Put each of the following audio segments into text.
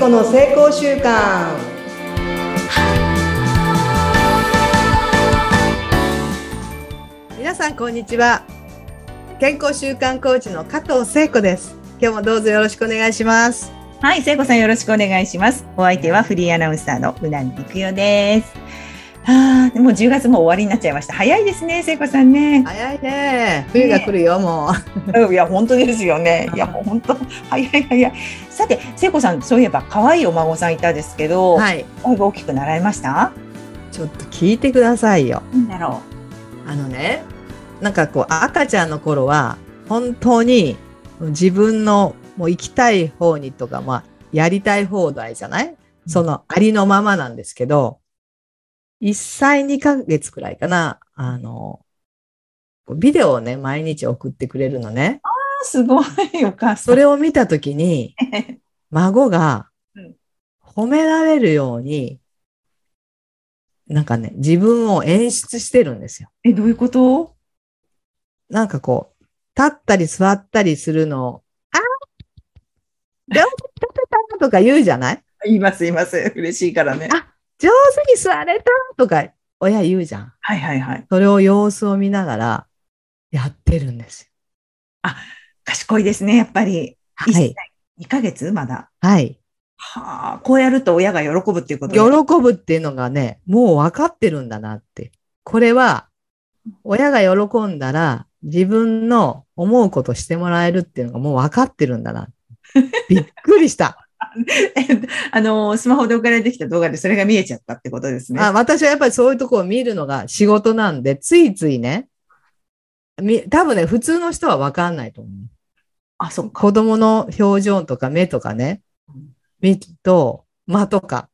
子の成功習慣皆さんこんにちは健康習慣コーチの加藤聖子です今日もどうぞよろしくお願いしますはい、聖子さんよろしくお願いします。お相手はフリーアナウンサーのうなみくよです。ああ、もう10月も終わりになっちゃいました。早いですね、聖子さんね。早いね。冬が来るよ、も いや、本当ですよね。いや、もう本当、早い早い。さて、聖子さん、そういえば可愛いお孫さんいたですけど、うはい。だいぶ大きくなられました？ちょっと聞いてくださいよ。なんだろあのねなんかこう赤ちゃんの頃は本当に自分のもう行きたい方にとかまあやりたい放題じゃない？そのありのままなんですけど、1歳2ヶ月くらいかな、あの、ビデオをね、毎日送ってくれるのね。う。すごい、お母さん。それを見たときに、孫がうん褒められるように、なんかね、自分を演出してるんですよ。え、どういうこと？なんかこう、立ったり座ったりするのを、あー上手に立てたとか言うじゃない？言います、言います。嬉しいからね。あ上手に座れたとか親言うじゃん。はいはいはい。それを様子を見ながらやってるんですよ。賢いですね、やっぱり。1はい歳。2ヶ月まだ。はい。はあ、こうやると親が喜ぶっていうこと喜でぶっていうのがね、もう分かってるんだなって。これは、親が喜んだら自分の思うことしてもらえるっていうのがもう分かってるんだな。びっくりした。あの、スマホで送られてきた動画でそれが見えちゃったってことですね。あ私はやっぱりそういうところを見るのが仕事なんで、ついついね、み多分ね、普通の人は分かんないと思う。あ、そっか。子供の表情とか目とかねうん、見ると、間とか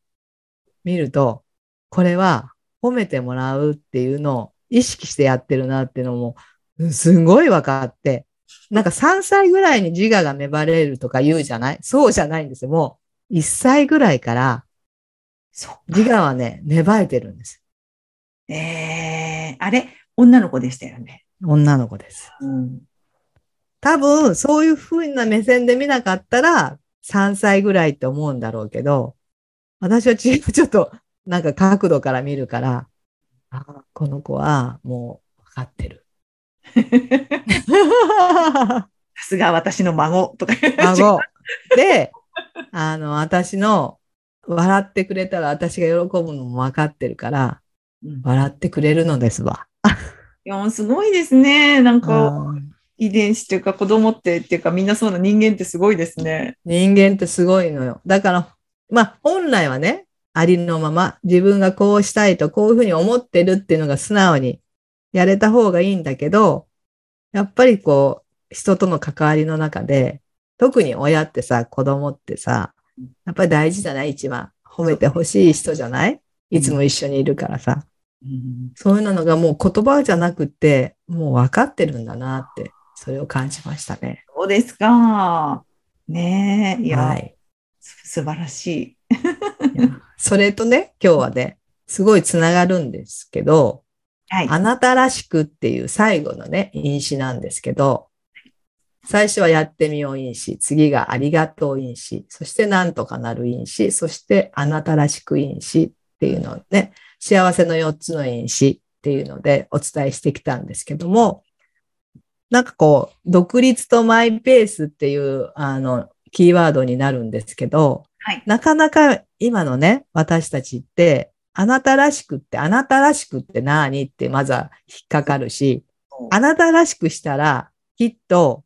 見ると、これは褒めてもらうっていうのを意識してやってるなっていうのも、うんすごい分かって、なんか3歳ぐらいに自我が芽生えるとか言うじゃない？そうじゃないんですよ。もう1歳ぐらいから。自我はね、芽生えてるんです。えー、あれ？女の子でしたよね。女の子です。うん。多分、そういう風な目線で見なかったら、3歳ぐらいって思うんだろうけど、私はちちょっと、なんか角度から見るから、あこの子はもう分かってる。さすが私の孫とか。孫。で、あの、私の、笑ってくれたら私が喜ぶのも分かってるから、うん笑ってくれるのですわ。いや、すごいですね。なんか、うん遺伝子というか子供ってっていうかみんなそうな人間ってすごいですね。人間ってすごいのよ。だから、まあ、本来はね、ありのまま、自分がこうしたいと、こういうふうに思ってるっていうのが素直にやれた方がいいんだけど、やっぱりこう、人との関わりの中で、特に親ってさ、子供ってさ、やっぱり大事じゃない？一番。褒めてほしい人じゃない？いつも一緒にいるからさ。うんそういうのがもう言葉じゃなくって、もう分かってるんだなって、それを感じましたね。そうですか。ねえ、いや、はい。す素晴らしい。いやそれとね、今日はね、すごいつながるんですけど、はい。あなたらしくっていう最後のね、因子なんですけど、最初はやってみよう因子、次がありがとう因子、そしてなんとかなる因子、そしてあなたらしく因子っていうのをね、幸せの4つの因子っていうのでお伝えしてきたんですけども、なんかこう、独立とマイペースっていうあのキーワードになるんですけど、はい。なかなか今のね、私たちって、あなたらしくって、あなたらしくって何ってまずは引っかかるし、あなたらしくしたら、きっと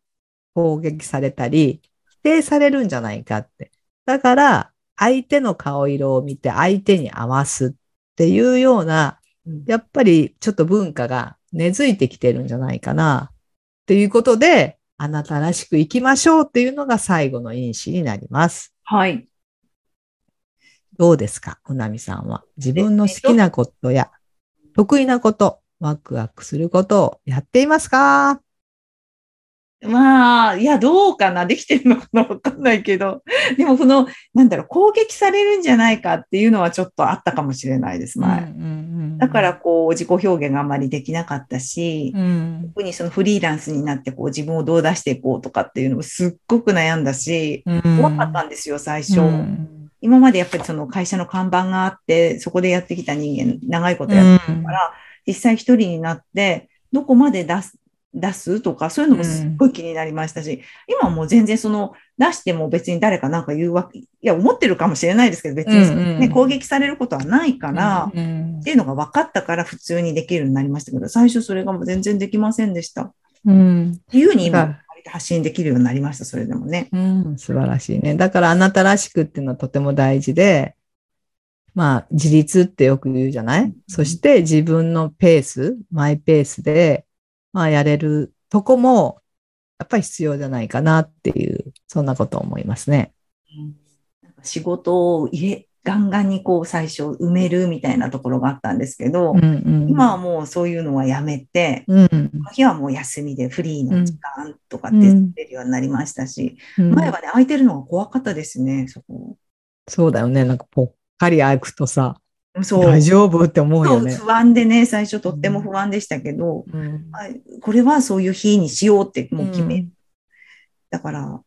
攻撃されたり、否定されるんじゃないかって。だから、相手の顔色を見て相手に合わすっていうような、やっぱりちょっと文化が根付いてきてるんじゃないかな。っていうことで、あなたらしく生きましょうっていうのが最後の因子になります。はい。どうですか？うなみさんは。自分の好きなことや得意なこと、ワクワクすることをやっていますか？まあ、いや、どうかな？できてるのかなわかんないけど。でも、この、なんだろう、攻撃されるんじゃないかっていうのはちょっとあったかもしれないです、前。だから、こう、自己表現があまりできなかったし、うん、特にそのフリーランスになって、こう、自分をどう出していこうとかっていうのもすっごく悩んだし、うん怖かったんですよ、最初。うん今までやっぱりその会社の看板があって、そこでやってきた人間、長いことやってるから、実際一人になって、どこまで出す、出すとか、そういうのもすっごい気になりましたし、今はもう全然その、出しても別に誰かなんか言うわけ、いや、思ってるかもしれないですけど、別にね、攻撃されることはないから、うんっていうのが分かったから普通にできるようになりましたけど、最初それがもう全然できませんでした。っうん。ていうふうに今、発信できるようになりました、それでもね。うん、素晴らしいね。だからあなたらしくっていうのはとても大事で、まあ自立ってよく言うじゃない、うんそして自分のペース、マイペースで、まあやれるとこもやっぱり必要じゃないかなっていう、そんなことを思いますね。なんか仕事を入れ、ガンガンにこう最初埋めるみたいなところがあったんですけど、うんうん、今はもうそういうのはやめて、うん、この日はもう休みでフリーの時間とかって出れるようになりましたし、うん前はね、空いてるのが怖かったですね、そこ。そうだよね。なんかぽっかり開くとさ、そう。大丈夫って思うよね。不安でね、最初とっても不安でしたけど、うんあこれはそういう日にしようってもう決め、うんだから、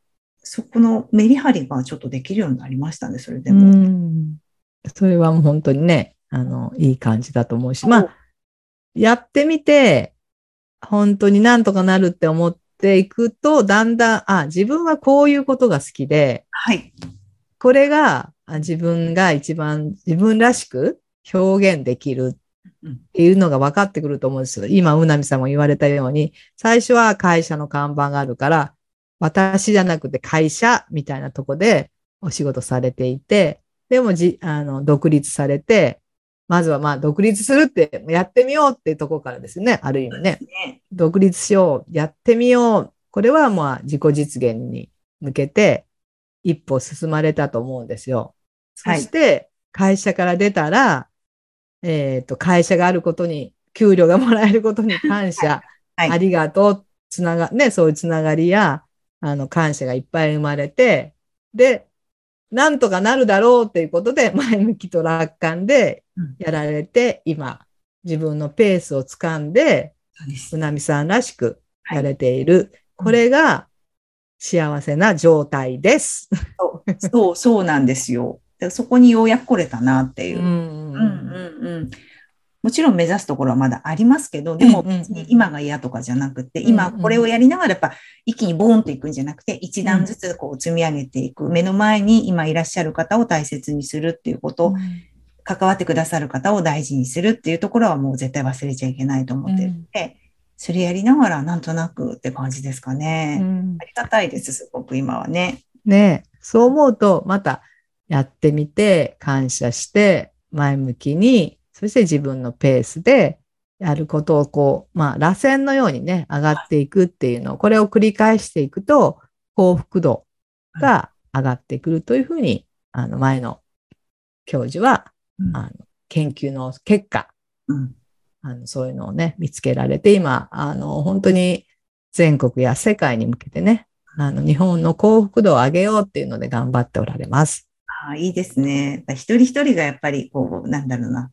そこのメリハリがちょっとできるようになりましたね、それでうも。んそれはもう本当にね、あの、いい感じだと思うし、まあ、やってみて、本当になんとかなるって思っていくと、だんだん、あ、自分はこういうことが好きで、はい。これがあ自分が一番自分らしく表現できるっていうのが分かってくると思うんですよ。今、うなみさんも言われたように、最初は会社の看板があるから、私じゃなくて会社みたいなとこでお仕事されていて、でもじ、あの、独立されて、まずはまあ、独立するって、やってみようっていうところからですね、ある意味ね。ね独立しよう、やってみよう。これはまあ自己実現に向けて一歩進まれたと思うんですよ。そはいして会社から出たら、えっ、と、会社があることに、給料がもらえることに感謝、はいありがとう、つなが、ね、そういうつながりや、あの、感謝がいっぱい生まれて、で、なんとかなるだろうっていうことで、前向きと楽観でうんやられて、今、自分のペースをつかんで、そうなみさんらしくはいやれている。これが幸せな状態です。そうそう、そうなんですよ。でそこにようやく来れたなっていう。んうんうんうんもちろん目指すところはまだありますけど、でも別に今が嫌とかじゃなくて、今これをやりながらやっぱ一気にボーンといくんじゃなくて、一段ずつこう積み上げていく。目の前に今いらっしゃる方を大切にするっていうこと、関わってくださる方を大事にするっていうところはもう絶対忘れちゃいけないと思ってるので、それやりながらなんとなくって感じですかね。うん。ありがたいです、すごく今はね。ねえ。そう思うと、またやってみて、感謝して、前向きに、そして自分のペースでやることをこう、まあ、螺旋のようにね、上がっていくっていうのを、これを繰り返していくと、幸福度が上がってくるというふうに、あの、前の教授は、うんあの研究の結果、うんあの、そういうのをね、見つけられて、今、あの、本当に全国や世界に向けてね、あの、日本の幸福度を上げようっていうので頑張っておられます。ああいいですね。一人一人がやっぱりこう、なんだろうな、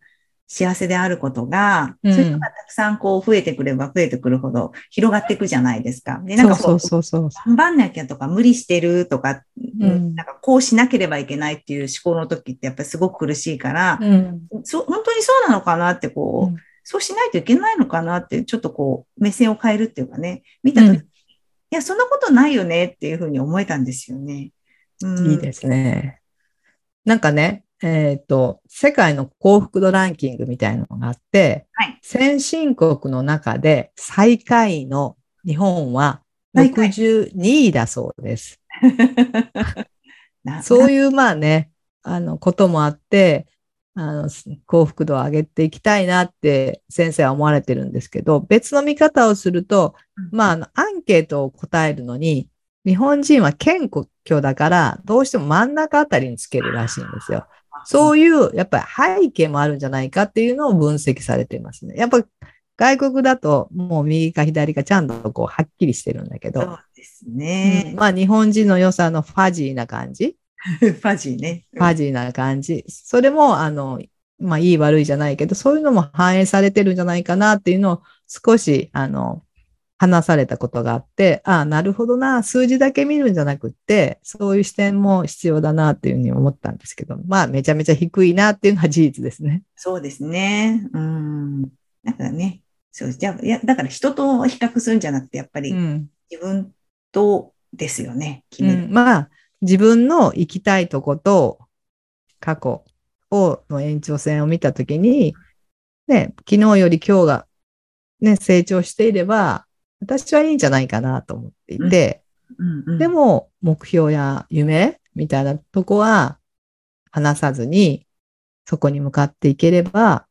幸せであることが、うんそういうのがたくさんこう増えてくれば増えてくるほど広がっていくじゃないですか。で、なんかこそううそうそう。頑張んなきゃとか無理してるとか、んなんかこうしなければいけないっていう思考の時ってやっぱりすごく苦しいから、うん。そう本当にそうなのかなってこう、うんそうしないといけないのかなってちょっとこう目線を変えるっていうかね、見た時、うんいや、そんなことないよねっていうふうに思えたんですよね。うん、いいですね。なんかね、えっ、と、世界の幸福度ランキングみたいなのがあって、はい先進国の中で最下位の日本は最下位62位だそうです。なそういうまあね、あの、こともあって、あの、幸福度を上げていきたいなって先生は思われてるんですけど、別の見方をすると、まあ、あの、アンケートを答えるのに、日本人は謙虚だから、どうしても真ん中あたりにつけるらしいんですよ。そういう、やっぱり背景もあるんじゃないかっていうのを分析されていますね。やっぱ外国だと、もう右か左かちゃんとこう、はっきりしてるんだけど、そうですねうん。まあ、日本人の良さのファジーな感じ ファジーね。ファジーな感じ。それも、あの、まあ、いい悪いじゃないけど、そういうのも反映されてるんじゃないかなっていうのを少し、あの、話されたことがあって、ああ、なるほどな、数字だけ見るんじゃなくって、そういう視点も必要だなっていうふうに思ったんですけど、まあ、めちゃめちゃ低いなっていうのは事実ですね。そうですね。うん。だからね、そう、じゃあ、いや、だから人と比較するんじゃなくて、やっぱりうん。自分とですよね、決うめる。ん、まあ、自分の行きたいとこと過去をの延長線を見たときに、ね、昨日より今日が、ね、成長していれば、私はいいんじゃないかなと思っていて、うんうんでも、目標や夢みたいなとこは話さずに、そこに向かっていければ、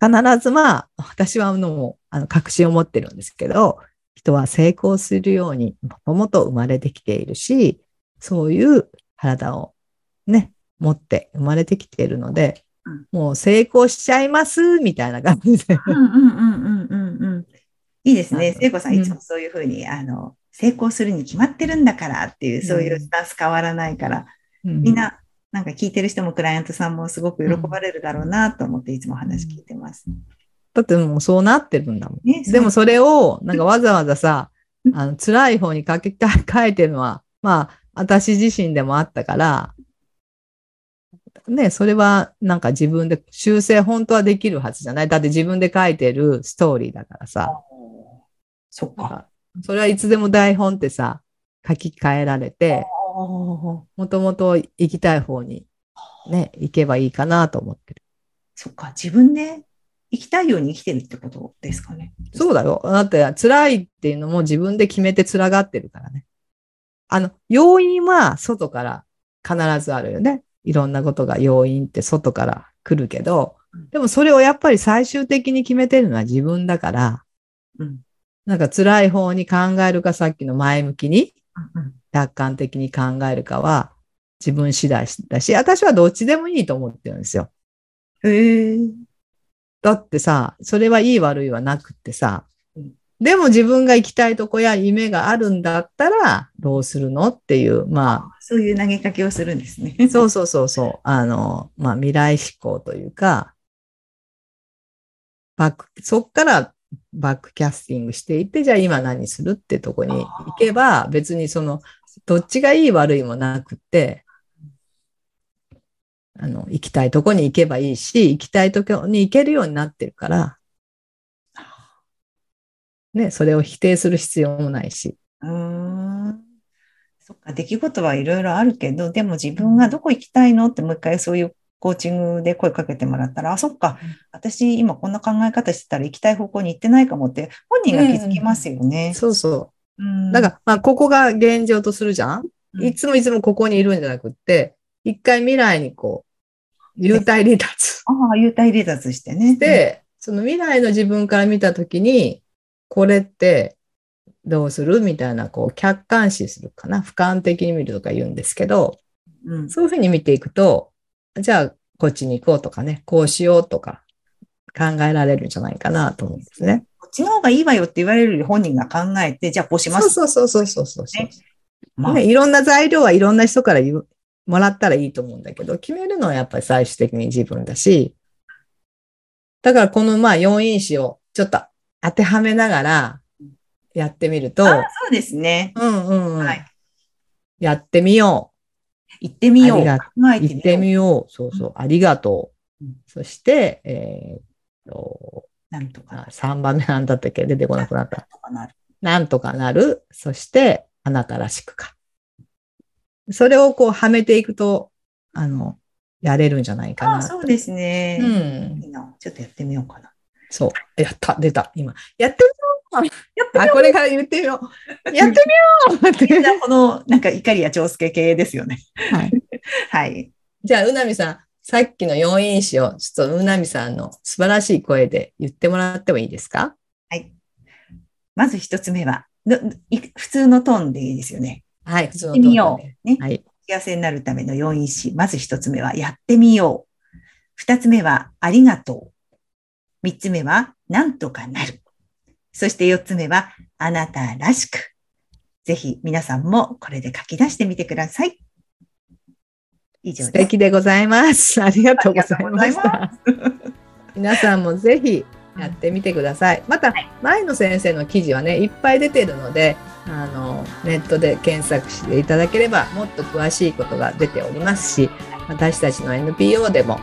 必ずまあ、私はもう、あの、確信を持ってるんですけど、人は成功するように、もともと生まれてきているし、そういう体をね、持って生まれてきているので、うん。もう成功しちゃいます、みたいな感じで。いいですね。聖子さん、うんいつもそういうふうに、あの、成功するに決まってるんだからっていう、そういううんスタンス変わらないから、うんみんな、なんか聞いてる人もクライアントさんもすごく喜ばれるだろうなと思っていつも話聞いてます。だってもうそうなってるんだもん。ね、でもそれを、なんかわざわざさ、あの辛い方に書きた書いてるのは、まあ、私自身でもあったから、ね、それはなんか自分で修正本当はできるはずじゃないだって自分で書いてるストーリーだからさ。そっか。それはいつでも台本ってさ、書き換えられて、もともと行きたい方にね、行けばいいかなと思ってる。そっか。自分で生きたいように生きてるってことですかね。そうだよ。だって辛いっていうのも自分で決めて辛がってるからね。あの、要因は外から必ずあるよね。いろんなことが要因って外から来るけどうん、でもそれをやっぱり最終的に決めてるのは自分だから、うん。なんか辛い方に考えるかさっきの前向きにうん楽観的に考えるかは自分次第だし、私はどっちでもいいと思ってるんですよ。へえ。だってさ、それはいい悪いはなくってさうん、でも自分が行きたいとこや夢があるんだったらどうするのっていう、まそういう投げかけをするんですね。あ、そうそうそうそう、あの、まあ未来志向というか、バック、そっからバックキャスティングしていって、じゃあ今何するってとこに行けば、別にその、どっちがいい悪いもなくって、あの、行きたいとこに行けばいいし、行きたいとこに行けるようになってるから、ね、それを否定する必要もないし。うーん。そっか、出来事はいろいろあるけど、でも自分がどこ行きたいのってもう一回そういうコーチングで声かけてもらったら、あ、そっか。うん、私今こんな考え方してたら行きたい方向に行ってないかもって本人が気づきますよね。そうそう。う。ん。だから、まあ、ここが現状とするじゃん？うん。いつもいつもここにいるんじゃなくって、一回未来にこう、幽体離脱。ああ、幽体離脱してね。で、その未来の自分から見たときに、これってどうする？みたいな、こう、客観視するかな？俯瞰的に見るとか言うんですけど、うん、そういうふうに見ていくと、じゃあ、こっちに行こうとかね、こうしようとか考えられるんじゃないかなと思うんですね。こっちの方がいいわよって言われるより本人が考えて、じゃあこうします。そうそうそうそうそうそう。ねまあね、いろんな材料はいろんな人からもらったらいいと思うんだけど、決めるのはやっぱり最終的に自分だし、だからこのまあ4因子をちょっと当てはめながらやってみると、あそうですね。うんうんうんはいやってみよ行ってみよう。行ってみよよう。そうそう。ありがとう。うんそして、えーっと、う。なんとかあ3番目なんだったっけ？出てこなくなった。とかなんとかなる。そして、あなたらしくか。それをこうはめていくと、あの、やれるんじゃないかな。あそうですね。うんいいな。ちょっとやってみようかな。そう。やった。出た。今。やってみよう。あ、これから言ってみよう。やってみようこの、なんか、怒りや長介系ですよね。はい。はい。じゃあ、うなみさん、さっきの4因子を、ちょっとうなみさんの素晴らしい声で言ってもらってもいいですか？はい。まず一つ目は、普通のトーンでいいですよね。はい。普通のやってみよトーンでう。ね。はい。幸せになるための要因子。まず一つ目は、やってみよう。二つ目は、ありがとう。三つ目は、なんとかなる。そして四つ目は、あなたらしく。ぜひ皆さんもこれで書き出してみてください。以上素です。敵でございます。ありがとうございました。皆さんもぜひやってみてください。また、前の先生の記事はね、いっぱい出てるので、あの、ネットで検索していただければ、もっと詳しいことが出ておりますし、私たちの NPO でも、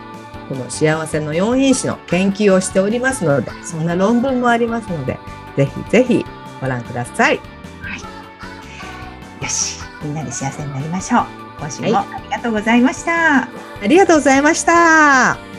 この幸せの4因子の研究をしておりますので、そんな論文もありますので、ぜひぜひご覧ください。はい。よし、みんなで幸せになりましょう。今週もありがとうございました。はい、ありがとうございました。